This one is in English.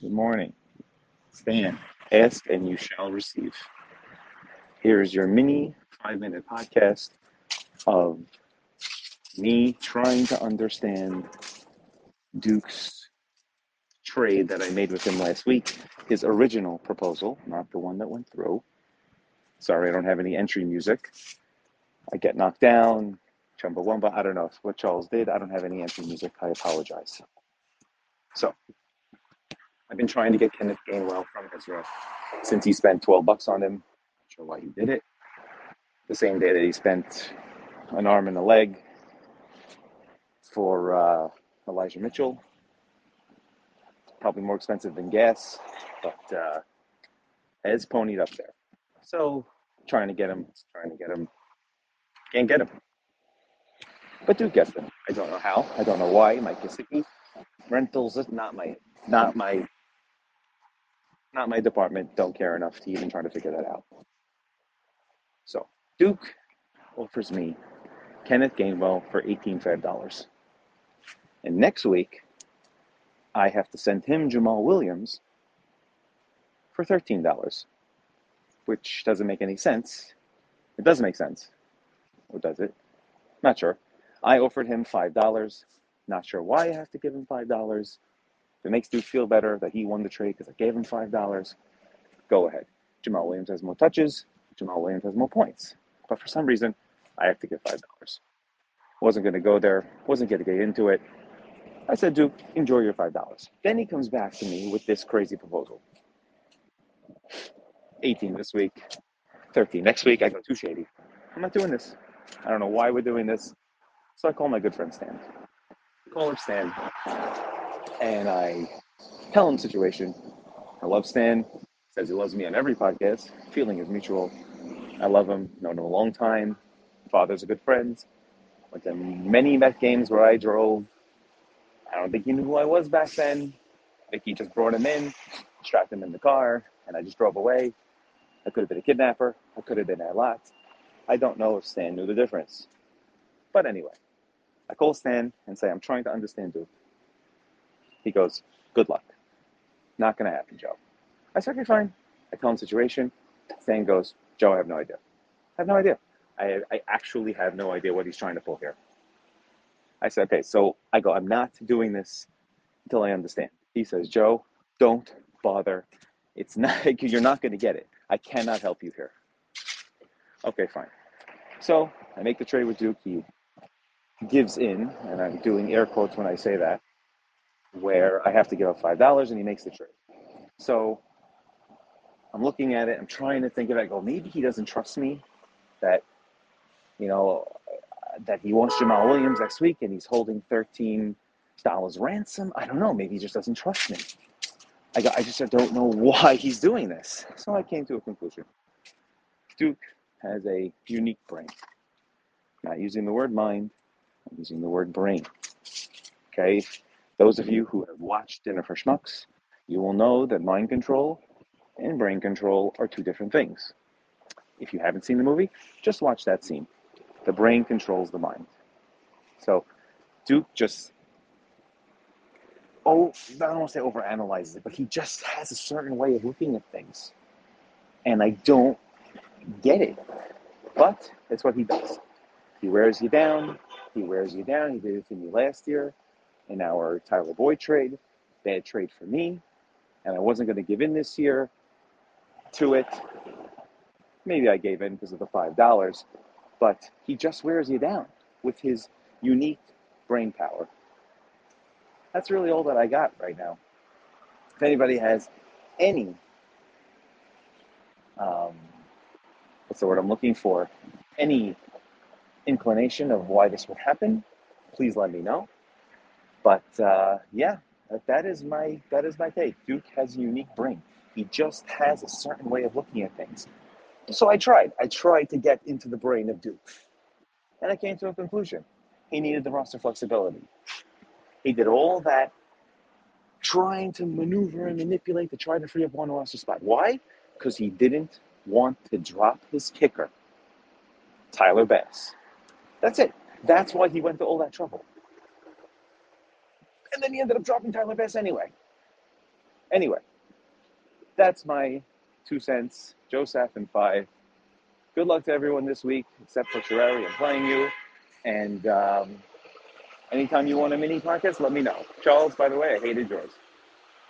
Good morning. Stan, ask and you shall receive. Here is your mini five minute podcast of me trying to understand Duke's trade that I made with him last week, his original proposal, not the one that went through. Sorry, I don't have any entry music. I get knocked down, chumba Chumbawamba. I don't know what Charles did. I don't have any entry music. I apologize. So, I've been trying to get Kenneth Gainwell from Israel since he spent 12 bucks on him. Not sure why he did it. The same day that he spent an arm and a leg for uh, Elijah Mitchell. Probably more expensive than gas, but uh, has ponied up there. So trying to get him, trying to get him, can't get him. But do get them. I don't know how. I don't know why. Mike Gesicki. Rentals is not my not my not my department. Don't care enough to even try to figure that out. So Duke offers me Kenneth Gainwell for eighteen five dollars. And next week I have to send him Jamaal Williams for thirteen dollars. Which doesn't make any sense. It doesn't make sense. Or does it? Not sure. I offered him five dollars. Not sure why I have to give him five dollars. If it makes Duke feel better that he won the trade because I gave him five dollars, go ahead. Jamaal Williams has more touches. Jamaal Williams has more points. But for some reason, I have to give five dollars. Wasn't going to go there. Wasn't going to get into it. I said, Duke, enjoy your five dollars. Then he comes back to me with this crazy proposal. 18 this week, 13 next week. I go too shady. I'm not doing this. I don't know why we're doing this. So I call my good friend Stan. Call him Stan, and I tell him situation. I love Stan. Says he loves me on every podcast. Feeling is mutual. I love him. Known him a long time. Fathers are good friends. Went to many Met games where I drove. I don't think he knew who I was back then. Vicky just brought him in, strapped him in the car, and I just drove away. I could have been a kidnapper. I could have been a lot. I don't know if Stan knew the difference. But anyway, I call Stan and say, I'm trying to understand Duke. He goes, Good luck. Not going to happen, Joe. I said, Okay, fine. I tell him situation. Stan goes, Joe, I have no idea. I have no idea. I, I actually have no idea what he's trying to pull here. I said, Okay, so I go, I'm not doing this until I understand. He says, Joe, don't bother. It's not, you're not going to get it. I cannot help you here. Okay, fine. So I make the trade with Duke. He gives in, and I'm doing air quotes when I say that, where I have to give up five dollars, and he makes the trade. So I'm looking at it. I'm trying to think of it. I go, maybe he doesn't trust me. That you know that he wants Jamaal Williams next week, and he's holding thirteen dollars ransom. I don't know. Maybe he just doesn't trust me. I, got, I just don't know why he's doing this. So I came to a conclusion. Duke has a unique brain. Not using the word mind, I'm using the word brain. Okay? Those of you who have watched Dinner for Schmucks, you will know that mind control and brain control are two different things. If you haven't seen the movie, just watch that scene. The brain controls the mind. So Duke just oh, I don't want to say overanalyzes it, but he just has a certain way of looking at things. And I don't get it. But that's what he does. He wears you down. He wears you down. He did it to me last year in our Tyler Boyd trade. Bad trade for me. And I wasn't going to give in this year to it. Maybe I gave in because of the $5. But he just wears you down with his unique brain power. That's really all that I got right now. If anybody has any um, what's the word I'm looking for, any inclination of why this would happen, please let me know. But uh, yeah, that is my that is my take. Duke has a unique brain. He just has a certain way of looking at things. So I tried. I tried to get into the brain of Duke, and I came to a conclusion. He needed the roster flexibility. He did all that trying to maneuver and manipulate to try to free up one roster spot. Why? Because he didn't want to drop his kicker, Tyler Bass. That's it. That's why he went to all that trouble. And then he ended up dropping Tyler Bass anyway. Anyway, that's my two cents. Joseph and five. Good luck to everyone this week, except for Terrari. I'm playing you. And um, anytime you want a mini podcast, let me know. Charles, by the way, I hated yours.